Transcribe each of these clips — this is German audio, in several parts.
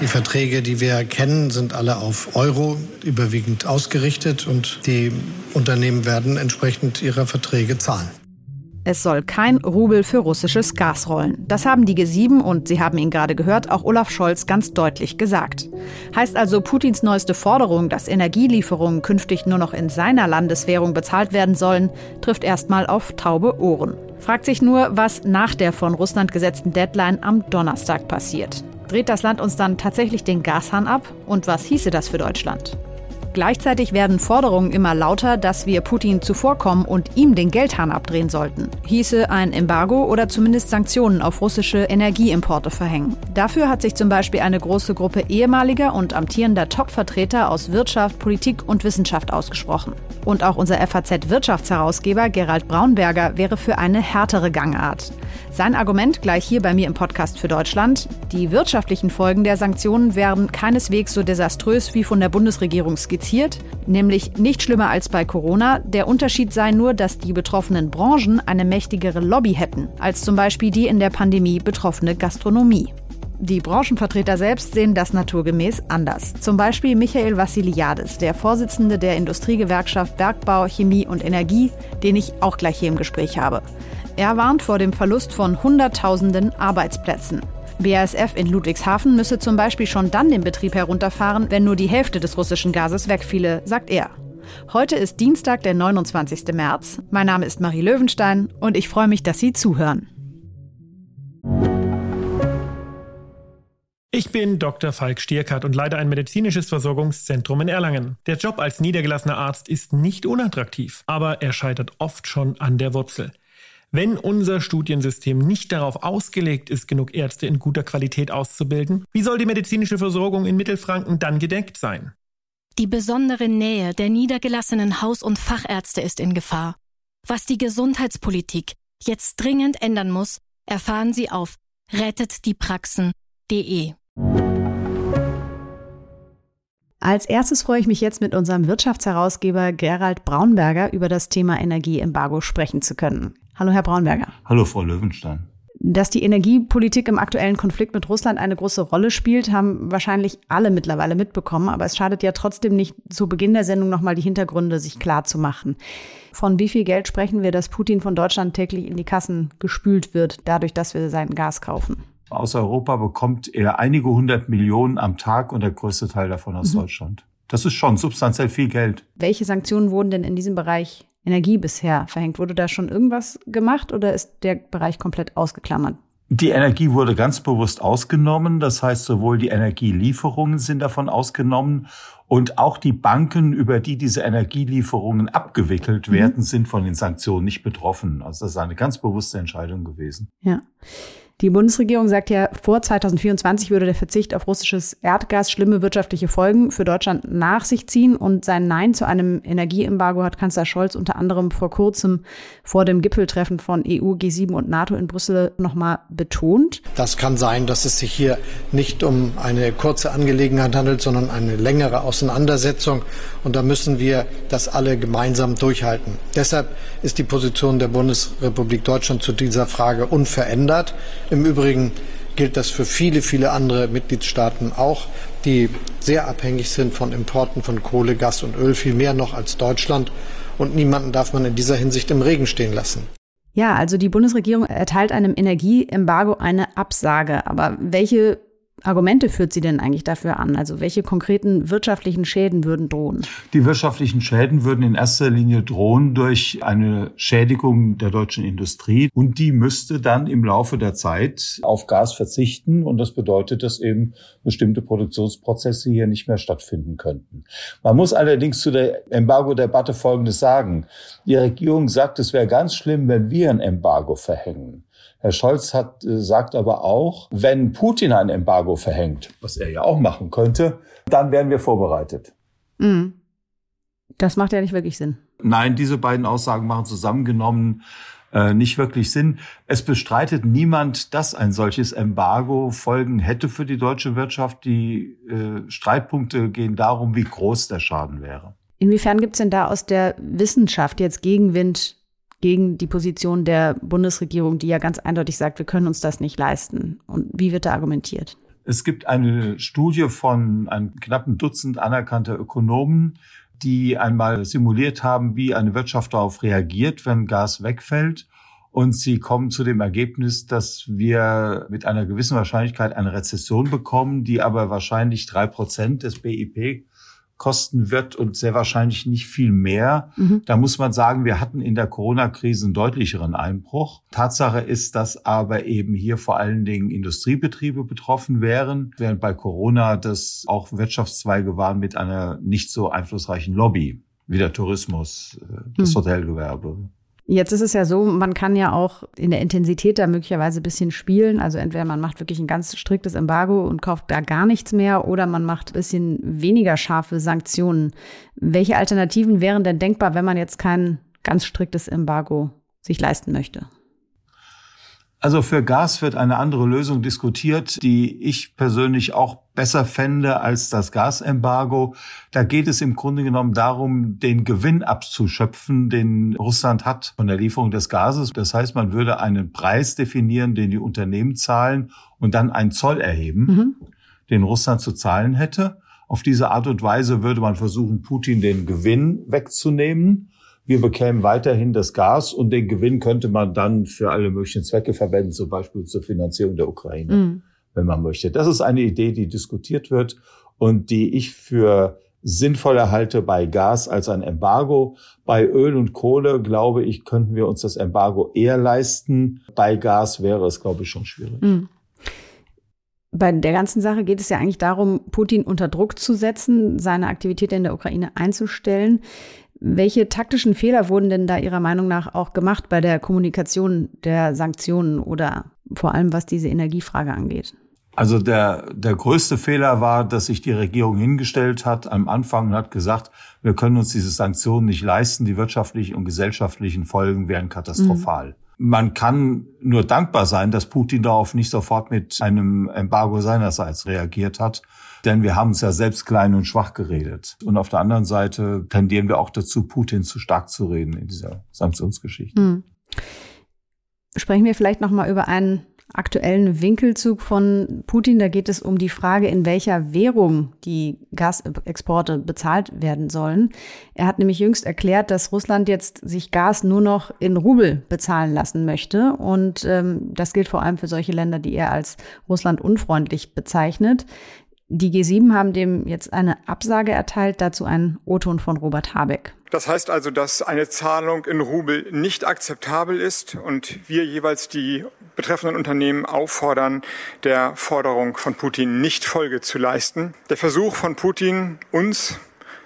Die Verträge, die wir kennen, sind alle auf Euro überwiegend ausgerichtet und die Unternehmen werden entsprechend ihrer Verträge zahlen. Es soll kein Rubel für russisches Gas rollen. Das haben die G7 und Sie haben ihn gerade gehört, auch Olaf Scholz ganz deutlich gesagt. Heißt also, Putins neueste Forderung, dass Energielieferungen künftig nur noch in seiner Landeswährung bezahlt werden sollen, trifft erstmal auf taube Ohren. Fragt sich nur, was nach der von Russland gesetzten Deadline am Donnerstag passiert. Dreht das Land uns dann tatsächlich den Gashahn ab? Und was hieße das für Deutschland? Gleichzeitig werden Forderungen immer lauter, dass wir Putin zuvorkommen und ihm den Geldhahn abdrehen sollten. Hieße ein Embargo oder zumindest Sanktionen auf russische Energieimporte verhängen. Dafür hat sich zum Beispiel eine große Gruppe ehemaliger und amtierender Top-Vertreter aus Wirtschaft, Politik und Wissenschaft ausgesprochen. Und auch unser FAZ-Wirtschaftsherausgeber Gerald Braunberger wäre für eine härtere Gangart. Sein Argument gleich hier bei mir im Podcast für Deutschland. Die wirtschaftlichen Folgen der Sanktionen wären keineswegs so desaströs wie von der Bundesregierung skizziert, nämlich nicht schlimmer als bei Corona. Der Unterschied sei nur, dass die betroffenen Branchen eine mächtigere Lobby hätten, als zum Beispiel die in der Pandemie betroffene Gastronomie. Die Branchenvertreter selbst sehen das naturgemäß anders. Zum Beispiel Michael Vassiliadis, der Vorsitzende der Industriegewerkschaft Bergbau, Chemie und Energie, den ich auch gleich hier im Gespräch habe. Er warnt vor dem Verlust von Hunderttausenden Arbeitsplätzen. BASF in Ludwigshafen müsse zum Beispiel schon dann den Betrieb herunterfahren, wenn nur die Hälfte des russischen Gases wegfiele, sagt er. Heute ist Dienstag, der 29. März. Mein Name ist Marie Löwenstein und ich freue mich, dass Sie zuhören. Ich bin Dr. Falk Stierkart und leite ein medizinisches Versorgungszentrum in Erlangen. Der Job als niedergelassener Arzt ist nicht unattraktiv, aber er scheitert oft schon an der Wurzel. Wenn unser Studiensystem nicht darauf ausgelegt ist, genug Ärzte in guter Qualität auszubilden, wie soll die medizinische Versorgung in Mittelfranken dann gedeckt sein? Die besondere Nähe der niedergelassenen Haus- und Fachärzte ist in Gefahr. Was die Gesundheitspolitik jetzt dringend ändern muss, erfahren Sie auf rettetdiepraxen.de. Als erstes freue ich mich jetzt mit unserem Wirtschaftsherausgeber Gerald Braunberger über das Thema Energieembargo sprechen zu können. Hallo, Herr Braunberger. Hallo, Frau Löwenstein. Dass die Energiepolitik im aktuellen Konflikt mit Russland eine große Rolle spielt, haben wahrscheinlich alle mittlerweile mitbekommen. Aber es schadet ja trotzdem nicht, zu Beginn der Sendung nochmal die Hintergründe sich klar zu machen. Von wie viel Geld sprechen wir, dass Putin von Deutschland täglich in die Kassen gespült wird, dadurch, dass wir sein Gas kaufen? Aus Europa bekommt er einige hundert Millionen am Tag und der größte Teil davon aus mhm. Deutschland. Das ist schon substanziell viel Geld. Welche Sanktionen wurden denn in diesem Bereich Energie bisher verhängt. Wurde da schon irgendwas gemacht oder ist der Bereich komplett ausgeklammert? Die Energie wurde ganz bewusst ausgenommen. Das heißt, sowohl die Energielieferungen sind davon ausgenommen und auch die Banken, über die diese Energielieferungen abgewickelt mhm. werden, sind von den Sanktionen nicht betroffen. Also das ist eine ganz bewusste Entscheidung gewesen. Ja. Die Bundesregierung sagt ja, vor 2024 würde der Verzicht auf russisches Erdgas schlimme wirtschaftliche Folgen für Deutschland nach sich ziehen. Und sein Nein zu einem Energieembargo hat Kanzler Scholz unter anderem vor kurzem vor dem Gipfeltreffen von EU, G7 und NATO in Brüssel nochmal betont. Das kann sein, dass es sich hier nicht um eine kurze Angelegenheit handelt, sondern eine längere Auseinandersetzung. Und da müssen wir das alle gemeinsam durchhalten. Deshalb ist die Position der Bundesrepublik Deutschland zu dieser Frage unverändert. Im Übrigen gilt das für viele, viele andere Mitgliedstaaten auch, die sehr abhängig sind von Importen von Kohle, Gas und Öl, viel mehr noch als Deutschland. Und niemanden darf man in dieser Hinsicht im Regen stehen lassen. Ja, also die Bundesregierung erteilt einem Energieembargo eine Absage. Aber welche Argumente führt sie denn eigentlich dafür an? Also welche konkreten wirtschaftlichen Schäden würden drohen? Die wirtschaftlichen Schäden würden in erster Linie drohen durch eine Schädigung der deutschen Industrie und die müsste dann im Laufe der Zeit auf Gas verzichten und das bedeutet, dass eben bestimmte Produktionsprozesse hier nicht mehr stattfinden könnten. Man muss allerdings zu der Embargo-Debatte Folgendes sagen. Die Regierung sagt, es wäre ganz schlimm, wenn wir ein Embargo verhängen. Herr Scholz hat, äh, sagt aber auch, wenn Putin ein Embargo verhängt, was er ja auch machen könnte, dann wären wir vorbereitet. Mhm. Das macht ja nicht wirklich Sinn. Nein, diese beiden Aussagen machen zusammengenommen äh, nicht wirklich Sinn. Es bestreitet niemand, dass ein solches Embargo Folgen hätte für die deutsche Wirtschaft. Die äh, Streitpunkte gehen darum, wie groß der Schaden wäre. Inwiefern gibt es denn da aus der Wissenschaft jetzt Gegenwind gegen die Position der Bundesregierung, die ja ganz eindeutig sagt, wir können uns das nicht leisten. Und wie wird da argumentiert? Es gibt eine Studie von einem knappen Dutzend anerkannter Ökonomen, die einmal simuliert haben, wie eine Wirtschaft darauf reagiert, wenn Gas wegfällt. Und sie kommen zu dem Ergebnis, dass wir mit einer gewissen Wahrscheinlichkeit eine Rezession bekommen, die aber wahrscheinlich drei Prozent des BIP kosten wird und sehr wahrscheinlich nicht viel mehr. Mhm. Da muss man sagen, wir hatten in der Corona-Krise einen deutlicheren Einbruch. Tatsache ist, dass aber eben hier vor allen Dingen Industriebetriebe betroffen wären, während bei Corona das auch Wirtschaftszweige waren mit einer nicht so einflussreichen Lobby wie der Tourismus, äh, das mhm. Hotelgewerbe. Jetzt ist es ja so, man kann ja auch in der Intensität da möglicherweise ein bisschen spielen. Also entweder man macht wirklich ein ganz striktes Embargo und kauft da gar nichts mehr oder man macht ein bisschen weniger scharfe Sanktionen. Welche Alternativen wären denn denkbar, wenn man jetzt kein ganz striktes Embargo sich leisten möchte? Also für Gas wird eine andere Lösung diskutiert, die ich persönlich auch besser fände als das Gasembargo. Da geht es im Grunde genommen darum, den Gewinn abzuschöpfen, den Russland hat von der Lieferung des Gases. Das heißt, man würde einen Preis definieren, den die Unternehmen zahlen und dann einen Zoll erheben, mhm. den Russland zu zahlen hätte. Auf diese Art und Weise würde man versuchen, Putin den Gewinn wegzunehmen wir bekämen weiterhin das Gas und den Gewinn könnte man dann für alle möglichen Zwecke verwenden, zum Beispiel zur Finanzierung der Ukraine, mhm. wenn man möchte. Das ist eine Idee, die diskutiert wird und die ich für sinnvoller halte bei Gas als ein Embargo. Bei Öl und Kohle, glaube ich, könnten wir uns das Embargo eher leisten. Bei Gas wäre es, glaube ich, schon schwierig. Mhm. Bei der ganzen Sache geht es ja eigentlich darum, Putin unter Druck zu setzen, seine Aktivität in der Ukraine einzustellen. Welche taktischen Fehler wurden denn da Ihrer Meinung nach auch gemacht bei der Kommunikation der Sanktionen oder vor allem was diese Energiefrage angeht? Also der, der größte Fehler war, dass sich die Regierung hingestellt hat am Anfang und hat gesagt, wir können uns diese Sanktionen nicht leisten, die wirtschaftlichen und gesellschaftlichen Folgen wären katastrophal. Mhm. Man kann nur dankbar sein, dass Putin darauf nicht sofort mit einem Embargo seinerseits reagiert hat, denn wir haben uns ja selbst klein und schwach geredet. Und auf der anderen Seite tendieren wir auch dazu, Putin zu stark zu reden in dieser Sanktionsgeschichte. Hm. Sprechen wir vielleicht noch mal über einen aktuellen Winkelzug von Putin. Da geht es um die Frage, in welcher Währung die Gasexporte bezahlt werden sollen. Er hat nämlich jüngst erklärt, dass Russland jetzt sich Gas nur noch in Rubel bezahlen lassen möchte. Und ähm, das gilt vor allem für solche Länder, die er als Russland unfreundlich bezeichnet. Die G7 haben dem jetzt eine Absage erteilt, dazu ein O-Ton von Robert Habeck. Das heißt also, dass eine Zahlung in Rubel nicht akzeptabel ist und wir jeweils die betreffenden Unternehmen auffordern, der Forderung von Putin nicht Folge zu leisten. Der Versuch von Putin, uns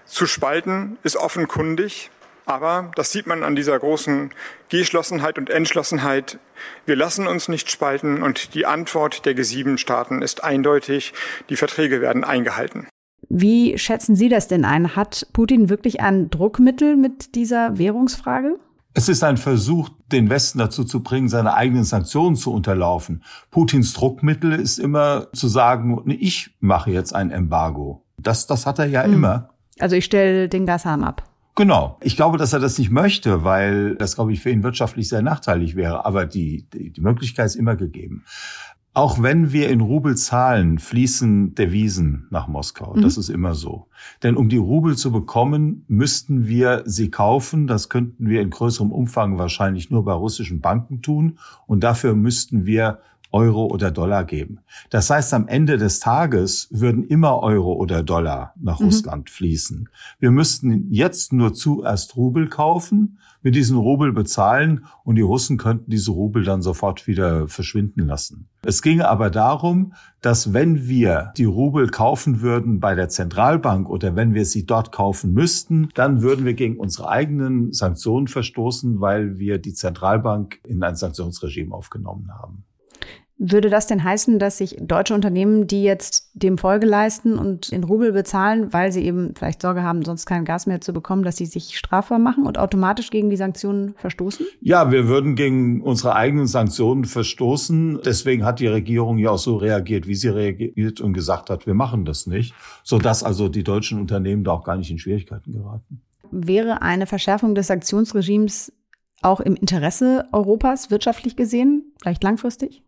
zu spalten, ist offenkundig. Aber das sieht man an dieser großen Geschlossenheit und Entschlossenheit. Wir lassen uns nicht spalten und die Antwort der G7-Staaten ist eindeutig. Die Verträge werden eingehalten. Wie schätzen Sie das denn ein? Hat Putin wirklich ein Druckmittel mit dieser Währungsfrage? Es ist ein Versuch, den Westen dazu zu bringen, seine eigenen Sanktionen zu unterlaufen. Putins Druckmittel ist immer zu sagen, ich mache jetzt ein Embargo. Das, das hat er ja hm. immer. Also ich stelle den Gashahn ab. Genau. Ich glaube, dass er das nicht möchte, weil das, glaube ich, für ihn wirtschaftlich sehr nachteilig wäre. Aber die, die, die Möglichkeit ist immer gegeben. Auch wenn wir in Rubel zahlen, fließen Devisen nach Moskau. Mhm. Das ist immer so. Denn um die Rubel zu bekommen, müssten wir sie kaufen. Das könnten wir in größerem Umfang wahrscheinlich nur bei russischen Banken tun. Und dafür müssten wir Euro oder Dollar geben. Das heißt, am Ende des Tages würden immer Euro oder Dollar nach mhm. Russland fließen. Wir müssten jetzt nur zuerst Rubel kaufen, mit diesen Rubel bezahlen und die Russen könnten diese Rubel dann sofort wieder verschwinden lassen. Es ginge aber darum, dass wenn wir die Rubel kaufen würden bei der Zentralbank oder wenn wir sie dort kaufen müssten, dann würden wir gegen unsere eigenen Sanktionen verstoßen, weil wir die Zentralbank in ein Sanktionsregime aufgenommen haben. Würde das denn heißen, dass sich deutsche Unternehmen, die jetzt dem Folge leisten und in Rubel bezahlen, weil sie eben vielleicht Sorge haben, sonst kein Gas mehr zu bekommen, dass sie sich strafbar machen und automatisch gegen die Sanktionen verstoßen? Ja, wir würden gegen unsere eigenen Sanktionen verstoßen. Deswegen hat die Regierung ja auch so reagiert, wie sie reagiert und gesagt hat, wir machen das nicht, sodass also die deutschen Unternehmen da auch gar nicht in Schwierigkeiten geraten. Wäre eine Verschärfung des Sanktionsregimes auch im Interesse Europas wirtschaftlich gesehen, vielleicht langfristig?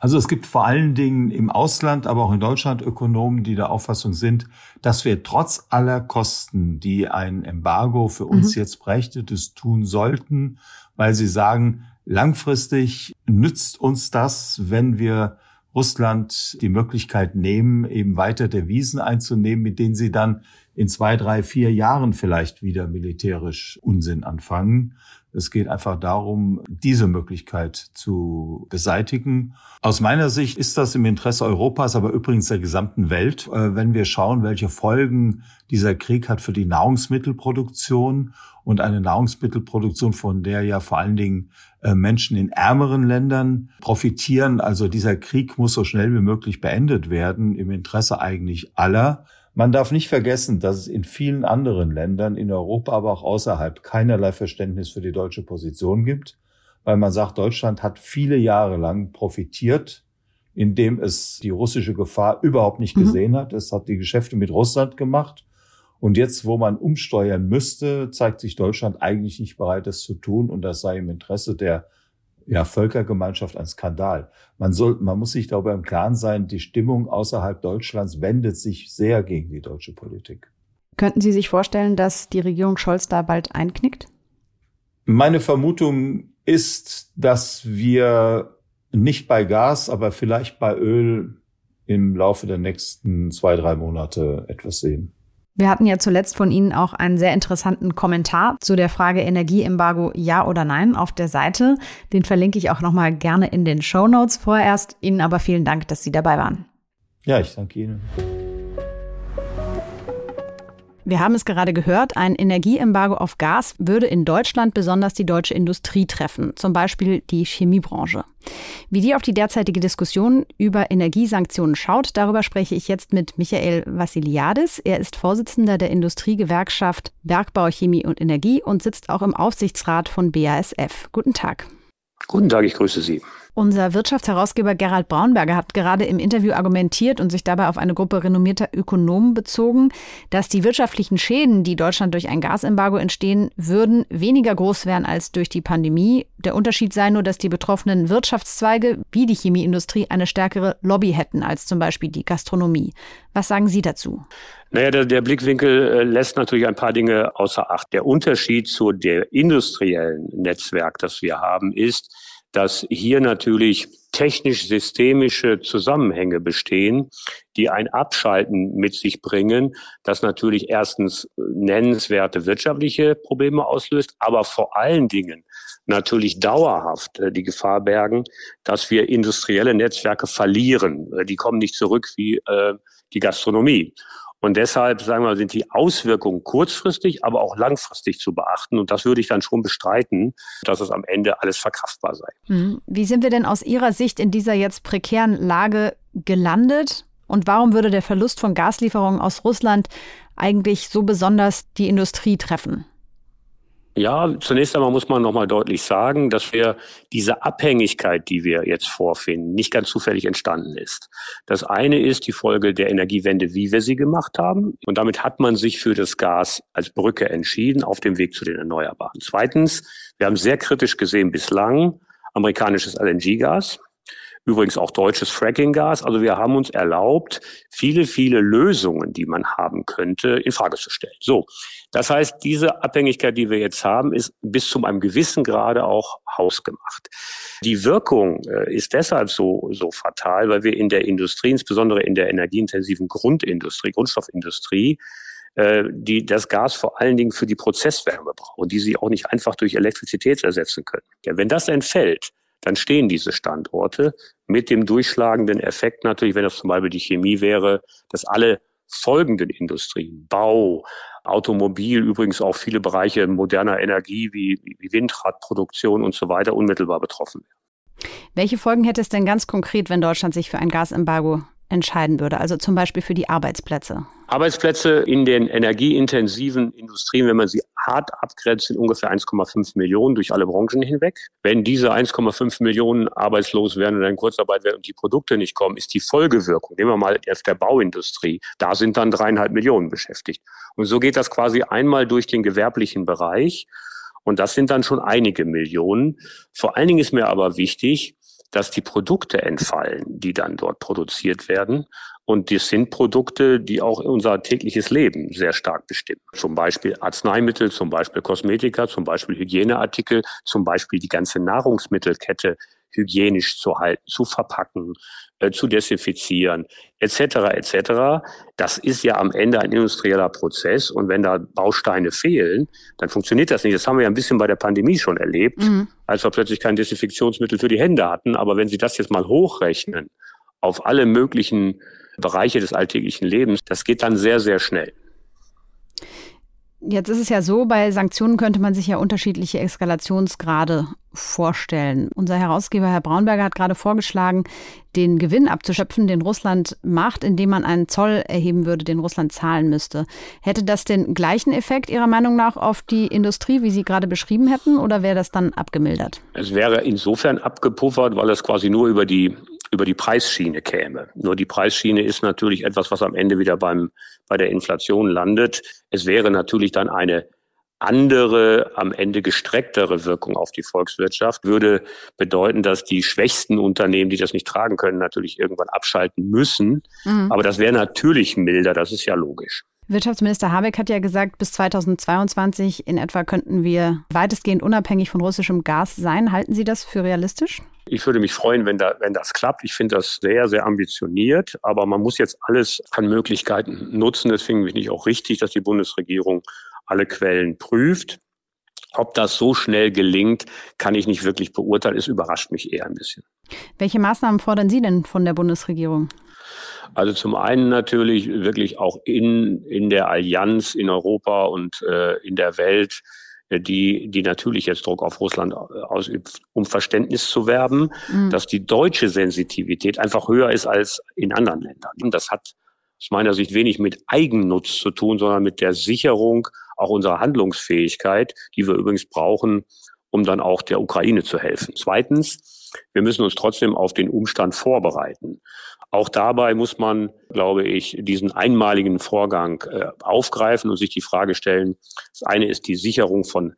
Also es gibt vor allen Dingen im Ausland, aber auch in Deutschland Ökonomen, die der Auffassung sind, dass wir trotz aller Kosten, die ein Embargo für uns mhm. jetzt brächte, das tun sollten, weil sie sagen, langfristig nützt uns das, wenn wir Russland die Möglichkeit nehmen, eben weiter Devisen einzunehmen, mit denen sie dann in zwei, drei, vier Jahren vielleicht wieder militärisch Unsinn anfangen. Es geht einfach darum, diese Möglichkeit zu beseitigen. Aus meiner Sicht ist das im Interesse Europas, aber übrigens der gesamten Welt, äh, wenn wir schauen, welche Folgen dieser Krieg hat für die Nahrungsmittelproduktion und eine Nahrungsmittelproduktion, von der ja vor allen Dingen äh, Menschen in ärmeren Ländern profitieren. Also dieser Krieg muss so schnell wie möglich beendet werden, im Interesse eigentlich aller. Man darf nicht vergessen, dass es in vielen anderen Ländern, in Europa, aber auch außerhalb, keinerlei Verständnis für die deutsche Position gibt, weil man sagt, Deutschland hat viele Jahre lang profitiert, indem es die russische Gefahr überhaupt nicht mhm. gesehen hat. Es hat die Geschäfte mit Russland gemacht. Und jetzt, wo man umsteuern müsste, zeigt sich Deutschland eigentlich nicht bereit, das zu tun. Und das sei im Interesse der ja, Völkergemeinschaft ein Skandal. Man soll, man muss sich darüber im Klaren sein, die Stimmung außerhalb Deutschlands wendet sich sehr gegen die deutsche Politik. Könnten Sie sich vorstellen, dass die Regierung Scholz da bald einknickt? Meine Vermutung ist, dass wir nicht bei Gas, aber vielleicht bei Öl im Laufe der nächsten zwei, drei Monate etwas sehen. Wir hatten ja zuletzt von Ihnen auch einen sehr interessanten Kommentar zu der Frage Energieembargo ja oder nein auf der Seite. Den verlinke ich auch nochmal gerne in den Show Notes. Vorerst Ihnen aber vielen Dank, dass Sie dabei waren. Ja, ich danke Ihnen. Wir haben es gerade gehört, ein Energieembargo auf Gas würde in Deutschland besonders die deutsche Industrie treffen, zum Beispiel die Chemiebranche. Wie die auf die derzeitige Diskussion über Energiesanktionen schaut, darüber spreche ich jetzt mit Michael Vassiliadis. Er ist Vorsitzender der Industriegewerkschaft Bergbau, Chemie und Energie und sitzt auch im Aufsichtsrat von BASF. Guten Tag. Guten Tag, ich grüße Sie. Unser Wirtschaftsherausgeber Gerald Braunberger hat gerade im Interview argumentiert und sich dabei auf eine Gruppe renommierter Ökonomen bezogen, dass die wirtschaftlichen Schäden, die Deutschland durch ein Gasembargo entstehen würden, weniger groß wären als durch die Pandemie. Der Unterschied sei nur, dass die betroffenen Wirtschaftszweige wie die Chemieindustrie eine stärkere Lobby hätten als zum Beispiel die Gastronomie. Was sagen Sie dazu? Naja, der, der Blickwinkel äh, lässt natürlich ein paar Dinge außer Acht. Der Unterschied zu der industriellen Netzwerk, das wir haben, ist, dass hier natürlich technisch-systemische Zusammenhänge bestehen, die ein Abschalten mit sich bringen, das natürlich erstens nennenswerte wirtschaftliche Probleme auslöst, aber vor allen Dingen natürlich dauerhaft äh, die Gefahr bergen, dass wir industrielle Netzwerke verlieren. Äh, die kommen nicht zurück wie äh, die Gastronomie. Und deshalb, sagen wir, sind die Auswirkungen kurzfristig, aber auch langfristig zu beachten. Und das würde ich dann schon bestreiten, dass es am Ende alles verkraftbar sei. Hm. Wie sind wir denn aus Ihrer Sicht in dieser jetzt prekären Lage gelandet? Und warum würde der Verlust von Gaslieferungen aus Russland eigentlich so besonders die Industrie treffen? Ja, zunächst einmal muss man nochmal deutlich sagen, dass wir diese Abhängigkeit, die wir jetzt vorfinden, nicht ganz zufällig entstanden ist. Das eine ist die Folge der Energiewende, wie wir sie gemacht haben. Und damit hat man sich für das Gas als Brücke entschieden auf dem Weg zu den Erneuerbaren. Zweitens, wir haben sehr kritisch gesehen bislang amerikanisches LNG-Gas. Übrigens auch deutsches Fracking-Gas. Also wir haben uns erlaubt, viele, viele Lösungen, die man haben könnte, in Frage zu stellen. So. Das heißt, diese Abhängigkeit, die wir jetzt haben, ist bis zu einem gewissen Grade auch hausgemacht. Die Wirkung äh, ist deshalb so, so fatal, weil wir in der Industrie, insbesondere in der energieintensiven Grundindustrie, Grundstoffindustrie, äh, die das Gas vor allen Dingen für die Prozesswärme brauchen, die sie auch nicht einfach durch Elektrizität ersetzen können. Ja, wenn das entfällt, dann stehen diese Standorte mit dem durchschlagenden Effekt natürlich, wenn das zum Beispiel die Chemie wäre, dass alle folgenden Industrien, Bau, Automobil, übrigens auch viele Bereiche moderner Energie wie, wie Windradproduktion und so weiter unmittelbar betroffen werden. Welche Folgen hätte es denn ganz konkret, wenn Deutschland sich für ein Gasembargo entscheiden würde, also zum Beispiel für die Arbeitsplätze? Arbeitsplätze in den energieintensiven Industrien, wenn man sie hart abgrenzt, sind ungefähr 1,5 Millionen durch alle Branchen hinweg. Wenn diese 1,5 Millionen arbeitslos werden oder in Kurzarbeit werden und die Produkte nicht kommen, ist die Folgewirkung, nehmen wir mal auf der Bauindustrie, da sind dann dreieinhalb Millionen beschäftigt. Und so geht das quasi einmal durch den gewerblichen Bereich. Und das sind dann schon einige Millionen. Vor allen Dingen ist mir aber wichtig, dass die Produkte entfallen, die dann dort produziert werden. Und das sind Produkte, die auch unser tägliches Leben sehr stark bestimmen. Zum Beispiel Arzneimittel, zum Beispiel Kosmetika, zum Beispiel Hygieneartikel, zum Beispiel die ganze Nahrungsmittelkette hygienisch zu halten, zu verpacken, äh, zu desinfizieren, etc. etc. Das ist ja am Ende ein industrieller Prozess und wenn da Bausteine fehlen, dann funktioniert das nicht. Das haben wir ja ein bisschen bei der Pandemie schon erlebt, mhm. als wir plötzlich kein Desinfektionsmittel für die Hände hatten. Aber wenn Sie das jetzt mal hochrechnen auf alle möglichen Bereiche des alltäglichen Lebens, das geht dann sehr, sehr schnell. Jetzt ist es ja so, bei Sanktionen könnte man sich ja unterschiedliche Eskalationsgrade vorstellen. Unser Herausgeber Herr Braunberger hat gerade vorgeschlagen, den Gewinn abzuschöpfen, den Russland macht, indem man einen Zoll erheben würde, den Russland zahlen müsste. Hätte das den gleichen Effekt Ihrer Meinung nach auf die Industrie, wie Sie gerade beschrieben hätten, oder wäre das dann abgemildert? Es wäre insofern abgepuffert, weil es quasi nur über die über die Preisschiene käme. Nur die Preisschiene ist natürlich etwas, was am Ende wieder beim, bei der Inflation landet. Es wäre natürlich dann eine andere, am Ende gestrecktere Wirkung auf die Volkswirtschaft, würde bedeuten, dass die schwächsten Unternehmen, die das nicht tragen können, natürlich irgendwann abschalten müssen. Mhm. Aber das wäre natürlich milder, das ist ja logisch. Wirtschaftsminister Habeck hat ja gesagt, bis 2022 in etwa könnten wir weitestgehend unabhängig von russischem Gas sein. Halten Sie das für realistisch? Ich würde mich freuen, wenn, da, wenn das klappt. Ich finde das sehr, sehr ambitioniert. Aber man muss jetzt alles an Möglichkeiten nutzen. Deswegen finde ich auch richtig, dass die Bundesregierung alle Quellen prüft. Ob das so schnell gelingt, kann ich nicht wirklich beurteilen. Es überrascht mich eher ein bisschen. Welche Maßnahmen fordern Sie denn von der Bundesregierung? Also zum einen natürlich wirklich auch in, in der Allianz in Europa und äh, in der Welt, äh, die, die natürlich jetzt Druck auf Russland ausübt, um Verständnis zu werben, mhm. dass die deutsche Sensitivität einfach höher ist als in anderen Ländern. Und das hat aus meiner Sicht wenig mit Eigennutz zu tun, sondern mit der Sicherung auch unserer Handlungsfähigkeit, die wir übrigens brauchen, um dann auch der Ukraine zu helfen. Zweitens, wir müssen uns trotzdem auf den Umstand vorbereiten. Auch dabei muss man, glaube ich, diesen einmaligen Vorgang äh, aufgreifen und sich die Frage stellen, das eine ist die Sicherung von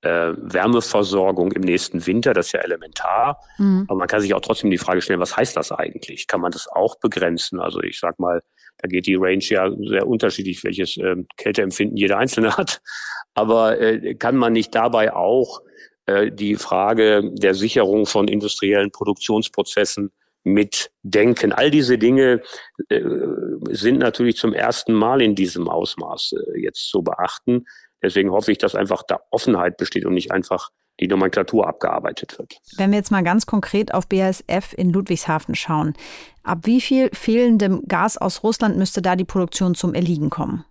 äh, Wärmeversorgung im nächsten Winter, das ist ja elementar. Mhm. Aber man kann sich auch trotzdem die Frage stellen, was heißt das eigentlich? Kann man das auch begrenzen? Also ich sag mal, da geht die Range ja sehr unterschiedlich, welches äh, Kälteempfinden jeder Einzelne hat. Aber äh, kann man nicht dabei auch äh, die Frage der Sicherung von industriellen Produktionsprozessen mitdenken. All diese Dinge äh, sind natürlich zum ersten Mal in diesem Ausmaß äh, jetzt zu beachten. Deswegen hoffe ich, dass einfach da Offenheit besteht und nicht einfach die Nomenklatur abgearbeitet wird. Wenn wir jetzt mal ganz konkret auf BASF in Ludwigshafen schauen, ab wie viel fehlendem Gas aus Russland müsste da die Produktion zum Erliegen kommen?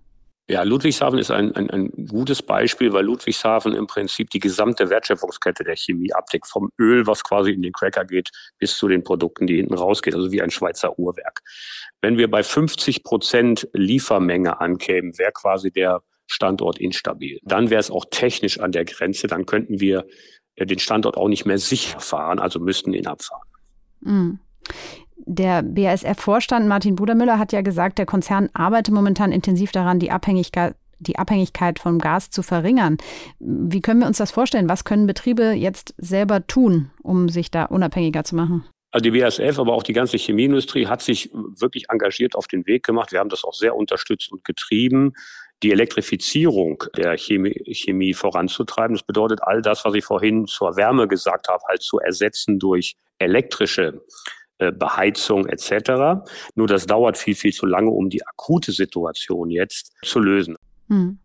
Ja, Ludwigshafen ist ein, ein, ein gutes Beispiel, weil Ludwigshafen im Prinzip die gesamte Wertschöpfungskette der Chemie abdeckt, vom Öl, was quasi in den Cracker geht, bis zu den Produkten, die hinten rausgehen, also wie ein Schweizer Uhrwerk. Wenn wir bei 50 Prozent Liefermenge ankämen, wäre quasi der Standort instabil. Dann wäre es auch technisch an der Grenze, dann könnten wir äh, den Standort auch nicht mehr sicher fahren, also müssten ihn abfahren. Mhm. Der BASF-Vorstand Martin Budermüller hat ja gesagt, der Konzern arbeite momentan intensiv daran, die Abhängigkeit die Abhängigkeit vom Gas zu verringern. Wie können wir uns das vorstellen? Was können Betriebe jetzt selber tun, um sich da unabhängiger zu machen? Also die BASF, aber auch die ganze Chemieindustrie hat sich wirklich engagiert auf den Weg gemacht. Wir haben das auch sehr unterstützt und getrieben, die Elektrifizierung der Chemie, Chemie voranzutreiben. Das bedeutet all das, was ich vorhin zur Wärme gesagt habe, halt zu ersetzen durch elektrische Beheizung etc. Nur das dauert viel, viel zu lange, um die akute Situation jetzt zu lösen. Hm.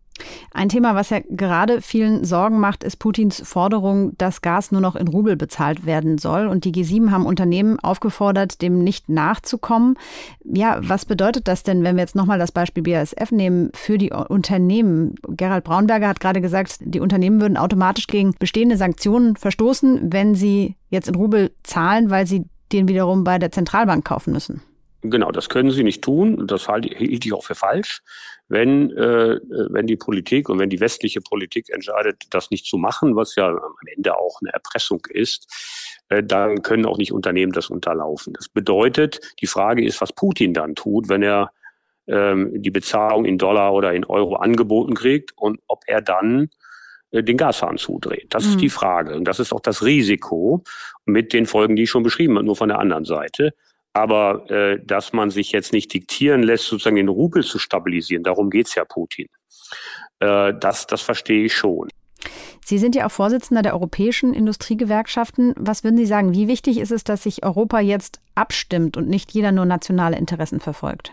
Ein Thema, was ja gerade vielen Sorgen macht, ist Putins Forderung, dass Gas nur noch in Rubel bezahlt werden soll. Und die G7 haben Unternehmen aufgefordert, dem nicht nachzukommen. Ja, was bedeutet das denn, wenn wir jetzt nochmal das Beispiel BASF nehmen, für die Unternehmen? Gerald Braunberger hat gerade gesagt, die Unternehmen würden automatisch gegen bestehende Sanktionen verstoßen, wenn sie jetzt in Rubel zahlen, weil sie den wiederum bei der Zentralbank kaufen müssen. Genau, das können sie nicht tun. Das halte ich auch für falsch. Wenn, äh, wenn die Politik und wenn die westliche Politik entscheidet, das nicht zu machen, was ja am Ende auch eine Erpressung ist, äh, dann können auch nicht Unternehmen das unterlaufen. Das bedeutet, die Frage ist, was Putin dann tut, wenn er ähm, die Bezahlung in Dollar oder in Euro angeboten kriegt und ob er dann den Gashahn zudreht. Das mhm. ist die Frage. Und das ist auch das Risiko mit den Folgen, die ich schon beschrieben habe, nur von der anderen Seite. Aber äh, dass man sich jetzt nicht diktieren lässt, sozusagen den Rubel zu stabilisieren, darum geht's ja Putin. Äh, das, das verstehe ich schon. Sie sind ja auch Vorsitzender der europäischen Industriegewerkschaften. Was würden Sie sagen, wie wichtig ist es, dass sich Europa jetzt abstimmt und nicht jeder nur nationale Interessen verfolgt?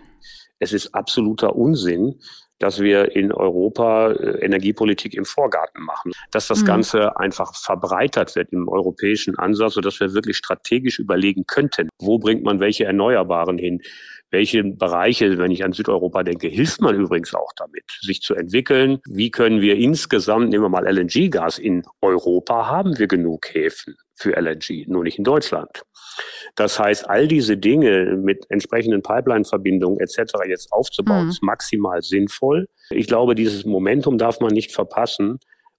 Es ist absoluter Unsinn, dass wir in Europa äh, Energiepolitik im Vorgarten machen, dass das mhm. Ganze einfach verbreitert wird im europäischen Ansatz, sodass wir wirklich strategisch überlegen könnten, wo bringt man welche Erneuerbaren hin, welche Bereiche, wenn ich an Südeuropa denke, hilft man übrigens auch damit, sich zu entwickeln. Wie können wir insgesamt, nehmen wir mal LNG-Gas in Europa, haben wir genug Häfen für LNG, nur nicht in Deutschland. Das heißt, all diese Dinge mit entsprechenden Pipeline-Verbindungen etc. jetzt aufzubauen, mhm. ist maximal sinnvoll. Ich glaube, dieses Momentum darf man nicht verpassen.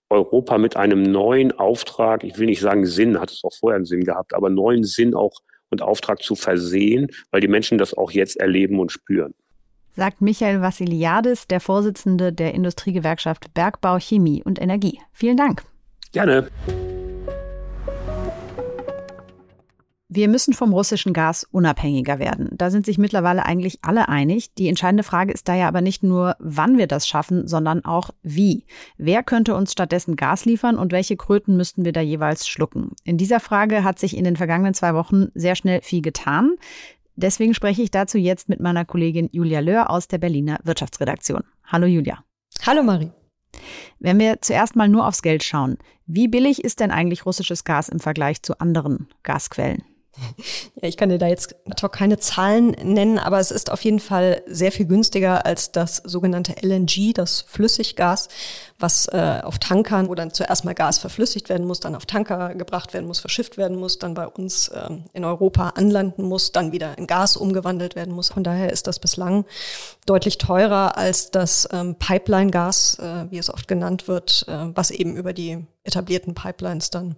Europa mit einem neuen Auftrag, ich will nicht sagen Sinn, hat es auch vorher einen Sinn gehabt, aber neuen Sinn auch und Auftrag zu versehen, weil die Menschen das auch jetzt erleben und spüren. Sagt Michael Vassiliadis, der Vorsitzende der Industriegewerkschaft Bergbau, Chemie und Energie. Vielen Dank. Gerne. Wir müssen vom russischen Gas unabhängiger werden. Da sind sich mittlerweile eigentlich alle einig. Die entscheidende Frage ist da ja aber nicht nur, wann wir das schaffen, sondern auch wie. Wer könnte uns stattdessen Gas liefern und welche Kröten müssten wir da jeweils schlucken? In dieser Frage hat sich in den vergangenen zwei Wochen sehr schnell viel getan. Deswegen spreche ich dazu jetzt mit meiner Kollegin Julia Löhr aus der Berliner Wirtschaftsredaktion. Hallo Julia. Hallo Marie. Wenn wir zuerst mal nur aufs Geld schauen, wie billig ist denn eigentlich russisches Gas im Vergleich zu anderen Gasquellen? Ja, ich kann dir da jetzt natürlich keine Zahlen nennen, aber es ist auf jeden Fall sehr viel günstiger als das sogenannte LNG, das Flüssiggas, was äh, auf Tankern, wo dann zuerst mal Gas verflüssigt werden muss, dann auf Tanker gebracht werden muss, verschifft werden muss, dann bei uns ähm, in Europa anlanden muss, dann wieder in Gas umgewandelt werden muss. Von daher ist das bislang deutlich teurer als das ähm, Pipeline-Gas, äh, wie es oft genannt wird, äh, was eben über die etablierten Pipelines dann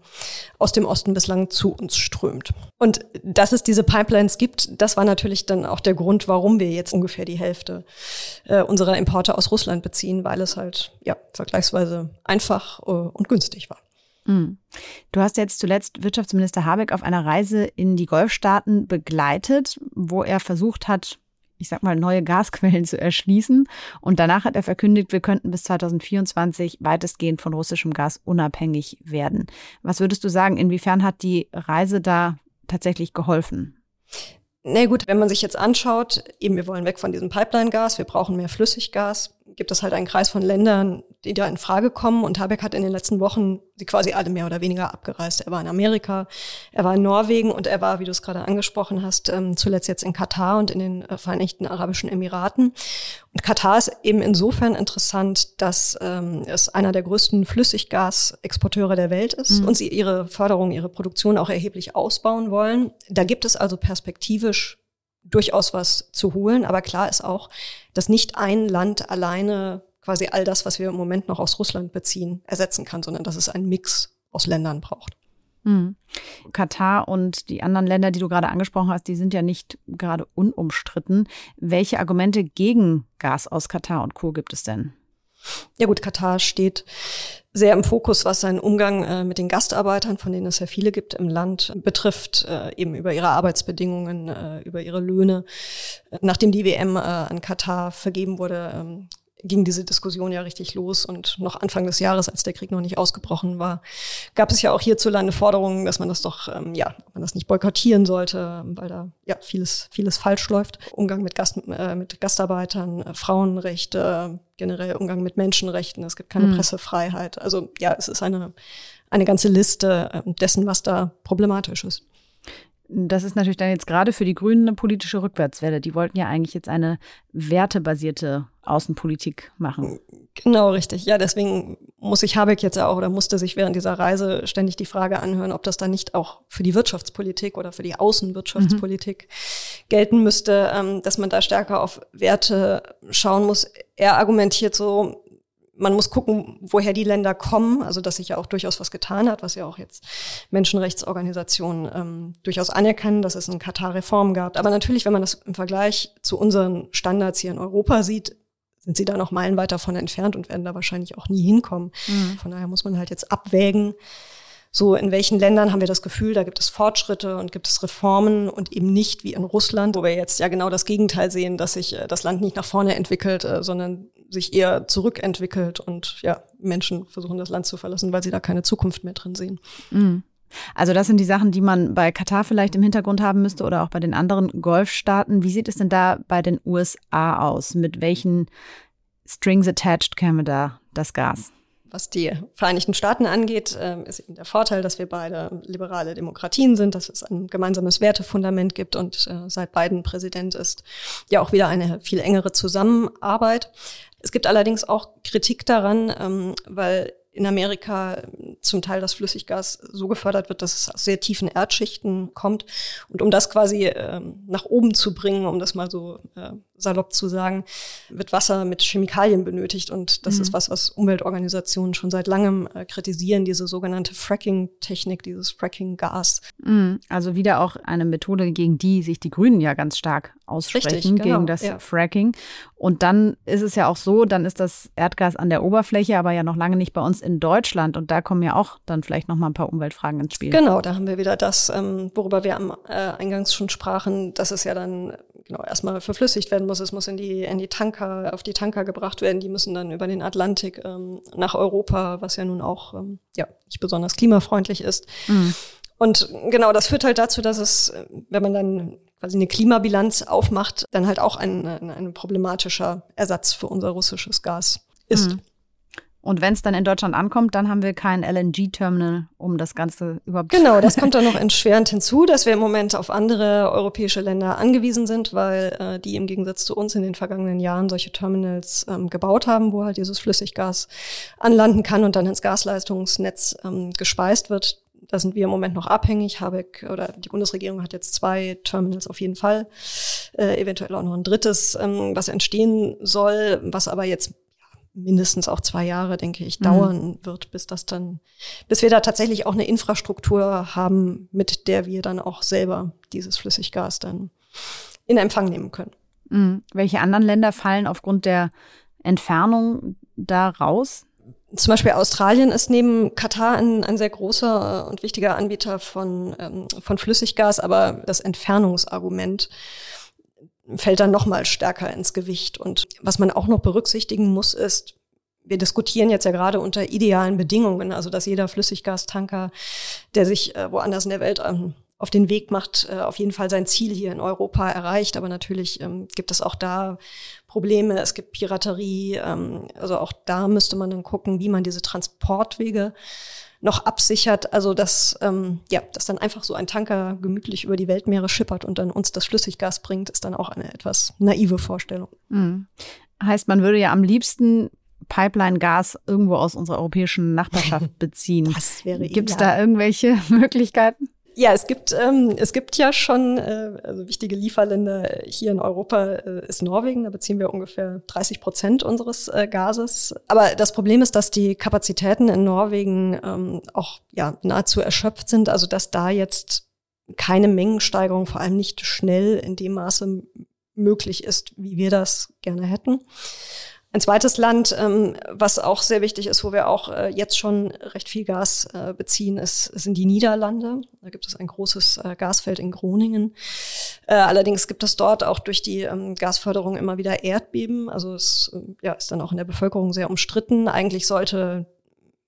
aus dem Osten bislang zu uns strömt. Und dass es diese Pipelines gibt, das war natürlich dann auch der Grund, warum wir jetzt ungefähr die Hälfte äh, unserer Importe aus Russland beziehen, weil es halt ja vergleichsweise einfach äh, und günstig war. Hm. Du hast jetzt zuletzt Wirtschaftsminister Habeck auf einer Reise in die Golfstaaten begleitet, wo er versucht hat, ich sag mal, neue Gasquellen zu erschließen. Und danach hat er verkündigt, wir könnten bis 2024 weitestgehend von russischem Gas unabhängig werden. Was würdest du sagen, inwiefern hat die Reise da tatsächlich geholfen? Na nee, gut, wenn man sich jetzt anschaut, eben wir wollen weg von diesem Pipeline-Gas, wir brauchen mehr Flüssiggas, gibt es halt einen Kreis von Ländern, die da in Frage kommen. Und Habeck hat in den letzten Wochen sie quasi alle mehr oder weniger abgereist. Er war in Amerika, er war in Norwegen und er war, wie du es gerade angesprochen hast, ähm, zuletzt jetzt in Katar und in den äh, Vereinigten Arabischen Emiraten. Und Katar ist eben insofern interessant, dass ähm, es einer der größten Flüssiggasexporteure der Welt ist mhm. und sie ihre Förderung, ihre Produktion auch erheblich ausbauen wollen. Da gibt es also perspektivisch durchaus was zu holen. Aber klar ist auch, dass nicht ein Land alleine quasi all das, was wir im Moment noch aus Russland beziehen, ersetzen kann, sondern dass es einen Mix aus Ländern braucht. Mhm. Katar und die anderen Länder, die du gerade angesprochen hast, die sind ja nicht gerade unumstritten. Welche Argumente gegen Gas aus Katar und Co. gibt es denn? Ja gut, Katar steht sehr im Fokus, was seinen Umgang äh, mit den Gastarbeitern, von denen es ja viele gibt im Land, betrifft, äh, eben über ihre Arbeitsbedingungen, äh, über ihre Löhne. Nachdem die WM äh, an Katar vergeben wurde, ähm, ging diese Diskussion ja richtig los. Und noch Anfang des Jahres, als der Krieg noch nicht ausgebrochen war, gab es ja auch hierzulande Forderungen, dass man das doch, ähm, ja, man das nicht boykottieren sollte, weil da ja vieles, vieles falsch läuft. Umgang mit, Gast, äh, mit Gastarbeitern, äh, Frauenrechte, generell Umgang mit Menschenrechten. Es gibt keine mhm. Pressefreiheit. Also ja, es ist eine, eine ganze Liste äh, dessen, was da problematisch ist. Das ist natürlich dann jetzt gerade für die Grünen eine politische Rückwärtswelle. Die wollten ja eigentlich jetzt eine wertebasierte Außenpolitik machen. Genau, richtig. Ja, deswegen muss ich Habeck jetzt auch oder musste sich während dieser Reise ständig die Frage anhören, ob das dann nicht auch für die Wirtschaftspolitik oder für die Außenwirtschaftspolitik mhm. gelten müsste, ähm, dass man da stärker auf Werte schauen muss. Er argumentiert so, man muss gucken, woher die Länder kommen, also dass sich ja auch durchaus was getan hat, was ja auch jetzt Menschenrechtsorganisationen ähm, durchaus anerkennen, dass es in Katar Reformen gab. Aber natürlich, wenn man das im Vergleich zu unseren Standards hier in Europa sieht, sind sie da noch meilenweit davon entfernt und werden da wahrscheinlich auch nie hinkommen. Mhm. Von daher muss man halt jetzt abwägen, so in welchen Ländern haben wir das Gefühl, da gibt es Fortschritte und gibt es Reformen und eben nicht wie in Russland, wo wir jetzt ja genau das Gegenteil sehen, dass sich äh, das Land nicht nach vorne entwickelt, äh, sondern sich eher zurückentwickelt und ja, Menschen versuchen das Land zu verlassen, weil sie da keine Zukunft mehr drin sehen. Mhm. Also das sind die Sachen, die man bei Katar vielleicht im Hintergrund haben müsste oder auch bei den anderen Golfstaaten. Wie sieht es denn da bei den USA aus? Mit welchen Strings attached käme da das Gas? Was die Vereinigten Staaten angeht, ähm, ist eben der Vorteil, dass wir beide liberale Demokratien sind, dass es ein gemeinsames Wertefundament gibt und äh, seit Biden Präsident ist ja auch wieder eine viel engere Zusammenarbeit. Es gibt allerdings auch Kritik daran, ähm, weil in Amerika zum Teil das Flüssiggas so gefördert wird, dass es aus sehr tiefen Erdschichten kommt. Und um das quasi äh, nach oben zu bringen, um das mal so äh, salopp zu sagen, wird Wasser mit Chemikalien benötigt. Und das mhm. ist was, was Umweltorganisationen schon seit langem äh, kritisieren, diese sogenannte Fracking-Technik, dieses Fracking-Gas. Mhm. Also wieder auch eine Methode, gegen die sich die Grünen ja ganz stark aussprechen, Richtig, genau, gegen das ja. Fracking. Und dann ist es ja auch so, dann ist das Erdgas an der Oberfläche, aber ja noch lange nicht bei uns in Deutschland. Und da kommen ja auch dann vielleicht noch mal ein paar Umweltfragen ins Spiel. Genau, da haben wir wieder das, ähm, worüber wir am äh, Eingangs schon sprachen, dass es ja dann genau erstmal verflüssigt werden muss. Es muss in die, in die Tanker, auf die Tanker gebracht werden. Die müssen dann über den Atlantik ähm, nach Europa, was ja nun auch ähm, ja, nicht besonders klimafreundlich ist. Mhm. Und genau, das führt halt dazu, dass es, wenn man dann quasi eine Klimabilanz aufmacht, dann halt auch ein, ein, ein problematischer Ersatz für unser russisches Gas ist. Mhm. Und wenn es dann in Deutschland ankommt, dann haben wir kein LNG-Terminal, um das Ganze überhaupt Genau, das kommt dann noch entschwerend hinzu, dass wir im Moment auf andere europäische Länder angewiesen sind, weil äh, die im Gegensatz zu uns in den vergangenen Jahren solche Terminals ähm, gebaut haben, wo halt dieses Flüssiggas anlanden kann und dann ins Gasleistungsnetz ähm, gespeist wird. Da sind wir im Moment noch abhängig. Habeck oder die Bundesregierung hat jetzt zwei Terminals auf jeden Fall, äh, eventuell auch noch ein drittes, ähm, was entstehen soll, was aber jetzt mindestens auch zwei Jahre, denke ich, dauern mhm. wird, bis das dann, bis wir da tatsächlich auch eine Infrastruktur haben, mit der wir dann auch selber dieses Flüssiggas dann in Empfang nehmen können. Mhm. Welche anderen Länder fallen aufgrund der Entfernung da raus? Zum Beispiel Australien ist neben Katar ein, ein sehr großer und wichtiger Anbieter von, ähm, von Flüssiggas, aber das Entfernungsargument fällt dann noch mal stärker ins Gewicht. Und was man auch noch berücksichtigen muss, ist, wir diskutieren jetzt ja gerade unter idealen Bedingungen, also dass jeder Flüssiggastanker, der sich äh, woanders in der Welt ähm, auf den Weg macht, äh, auf jeden Fall sein Ziel hier in Europa erreicht. Aber natürlich ähm, gibt es auch da Probleme. Es gibt Piraterie. Ähm, also auch da müsste man dann gucken, wie man diese Transportwege noch absichert. Also dass, ähm, ja, dass dann einfach so ein Tanker gemütlich über die Weltmeere schippert und dann uns das Flüssiggas bringt, ist dann auch eine etwas naive Vorstellung. Mhm. Heißt, man würde ja am liebsten Pipeline-Gas irgendwo aus unserer europäischen Nachbarschaft beziehen. Das wäre Gibt es da irgendwelche Möglichkeiten? Ja, es gibt, ähm, es gibt ja schon äh, also wichtige Lieferländer hier in Europa äh, ist Norwegen, da beziehen wir ungefähr 30 Prozent unseres äh, Gases. Aber das Problem ist, dass die Kapazitäten in Norwegen ähm, auch ja nahezu erschöpft sind, also dass da jetzt keine Mengensteigerung, vor allem nicht schnell in dem Maße möglich ist, wie wir das gerne hätten. Ein zweites Land, ähm, was auch sehr wichtig ist, wo wir auch äh, jetzt schon recht viel Gas äh, beziehen, ist, sind die Niederlande. Da gibt es ein großes äh, Gasfeld in Groningen. Äh, allerdings gibt es dort auch durch die ähm, Gasförderung immer wieder Erdbeben. Also es äh, ja, ist dann auch in der Bevölkerung sehr umstritten. Eigentlich sollte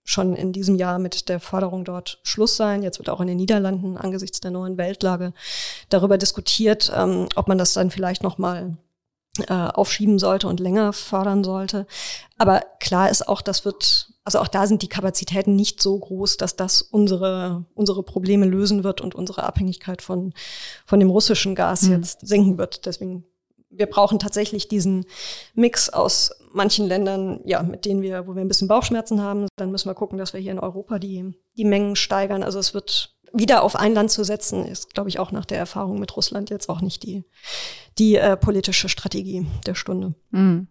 schon in diesem Jahr mit der Förderung dort Schluss sein. Jetzt wird auch in den Niederlanden angesichts der neuen Weltlage darüber diskutiert, ähm, ob man das dann vielleicht noch mal äh, aufschieben sollte und länger fördern sollte. Aber klar ist auch, das wird, also auch da sind die Kapazitäten nicht so groß, dass das unsere, unsere Probleme lösen wird und unsere Abhängigkeit von, von dem russischen Gas mhm. jetzt senken wird. Deswegen, wir brauchen tatsächlich diesen Mix aus manchen Ländern, ja, mit denen wir, wo wir ein bisschen Bauchschmerzen haben. Dann müssen wir gucken, dass wir hier in Europa die, die Mengen steigern. Also es wird wieder auf ein Land zu setzen, ist, glaube ich, auch nach der Erfahrung mit Russland jetzt auch nicht die, die äh, politische Strategie der Stunde. Mhm.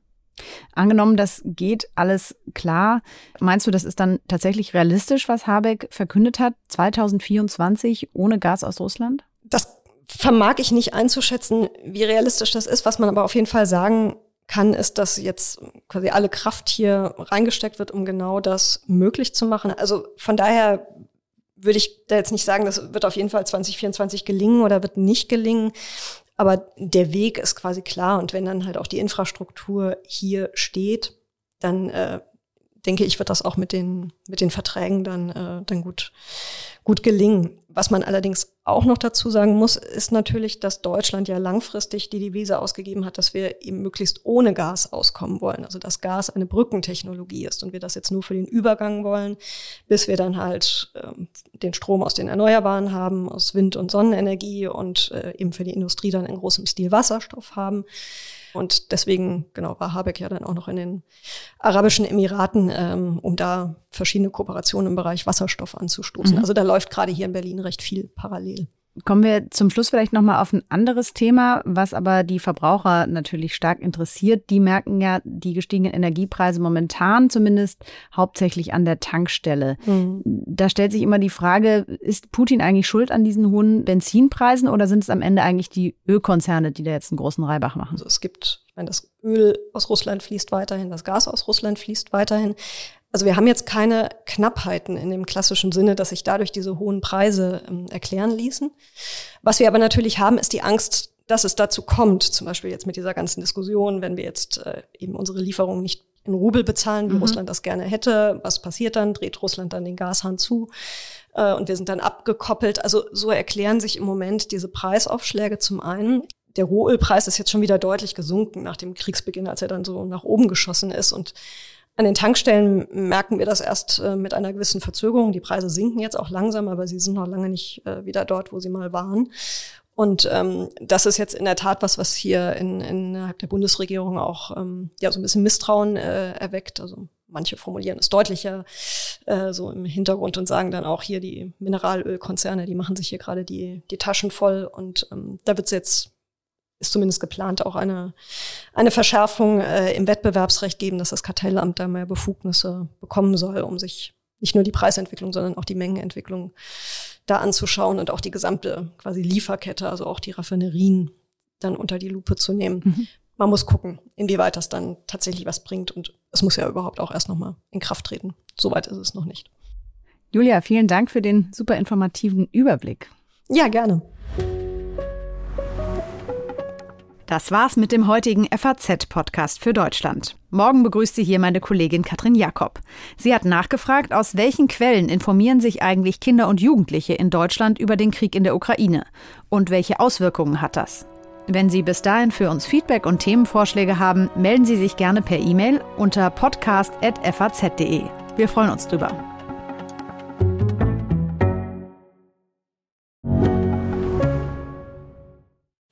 Angenommen, das geht alles klar. Meinst du, das ist dann tatsächlich realistisch, was Habeck verkündet hat, 2024 ohne Gas aus Russland? Das vermag ich nicht einzuschätzen, wie realistisch das ist. Was man aber auf jeden Fall sagen kann, ist, dass jetzt quasi alle Kraft hier reingesteckt wird, um genau das möglich zu machen. Also von daher würde ich da jetzt nicht sagen, das wird auf jeden Fall 2024 gelingen oder wird nicht gelingen. Aber der Weg ist quasi klar. Und wenn dann halt auch die Infrastruktur hier steht, dann äh, denke ich, wird das auch mit den, mit den Verträgen dann, äh, dann gut, gut gelingen. Was man allerdings auch noch dazu sagen muss, ist natürlich, dass Deutschland ja langfristig die Devise ausgegeben hat, dass wir eben möglichst ohne Gas auskommen wollen. Also dass Gas eine Brückentechnologie ist und wir das jetzt nur für den Übergang wollen, bis wir dann halt ähm, den Strom aus den Erneuerbaren haben, aus Wind- und Sonnenenergie und äh, eben für die Industrie dann in großem Stil Wasserstoff haben. Und deswegen, genau, war Habeck ja dann auch noch in den Arabischen Emiraten, ähm, um da verschiedene Kooperationen im Bereich Wasserstoff anzustoßen. Mhm. Also da läuft gerade hier in Berlin recht viel parallel. Kommen wir zum Schluss vielleicht nochmal auf ein anderes Thema, was aber die Verbraucher natürlich stark interessiert. Die merken ja die gestiegenen Energiepreise momentan zumindest hauptsächlich an der Tankstelle. Mhm. Da stellt sich immer die Frage, ist Putin eigentlich schuld an diesen hohen Benzinpreisen oder sind es am Ende eigentlich die Ölkonzerne, die da jetzt einen großen Reibach machen? Also es gibt, ich meine, das Öl aus Russland fließt weiterhin, das Gas aus Russland fließt weiterhin. Also wir haben jetzt keine Knappheiten in dem klassischen Sinne, dass sich dadurch diese hohen Preise ähm, erklären ließen. Was wir aber natürlich haben, ist die Angst, dass es dazu kommt, zum Beispiel jetzt mit dieser ganzen Diskussion, wenn wir jetzt äh, eben unsere Lieferungen nicht in Rubel bezahlen, wie mhm. Russland das gerne hätte, was passiert dann? Dreht Russland dann den Gashahn zu? Äh, und wir sind dann abgekoppelt. Also so erklären sich im Moment diese Preisaufschläge zum einen. Der Rohölpreis ist jetzt schon wieder deutlich gesunken nach dem Kriegsbeginn, als er dann so nach oben geschossen ist und an den Tankstellen merken wir das erst äh, mit einer gewissen Verzögerung. Die Preise sinken jetzt auch langsam, aber sie sind noch lange nicht äh, wieder dort, wo sie mal waren. Und ähm, das ist jetzt in der Tat was, was hier in, innerhalb der Bundesregierung auch ähm, ja so ein bisschen Misstrauen äh, erweckt. Also manche formulieren es deutlicher äh, so im Hintergrund und sagen dann auch hier die Mineralölkonzerne, die machen sich hier gerade die, die Taschen voll und ähm, da wird es jetzt ist zumindest geplant, auch eine, eine Verschärfung äh, im Wettbewerbsrecht geben, dass das Kartellamt da mehr Befugnisse bekommen soll, um sich nicht nur die Preisentwicklung, sondern auch die Mengenentwicklung da anzuschauen und auch die gesamte quasi Lieferkette, also auch die Raffinerien dann unter die Lupe zu nehmen. Mhm. Man muss gucken, inwieweit das dann tatsächlich was bringt und es muss ja überhaupt auch erst nochmal in Kraft treten. Soweit ist es noch nicht. Julia, vielen Dank für den super informativen Überblick. Ja, gerne. Das war's mit dem heutigen FAZ-Podcast für Deutschland. Morgen begrüßt sie hier meine Kollegin Katrin Jakob. Sie hat nachgefragt, aus welchen Quellen informieren sich eigentlich Kinder und Jugendliche in Deutschland über den Krieg in der Ukraine und welche Auswirkungen hat das? Wenn Sie bis dahin für uns Feedback und Themenvorschläge haben, melden Sie sich gerne per E-Mail unter podcast.faz.de. Wir freuen uns drüber.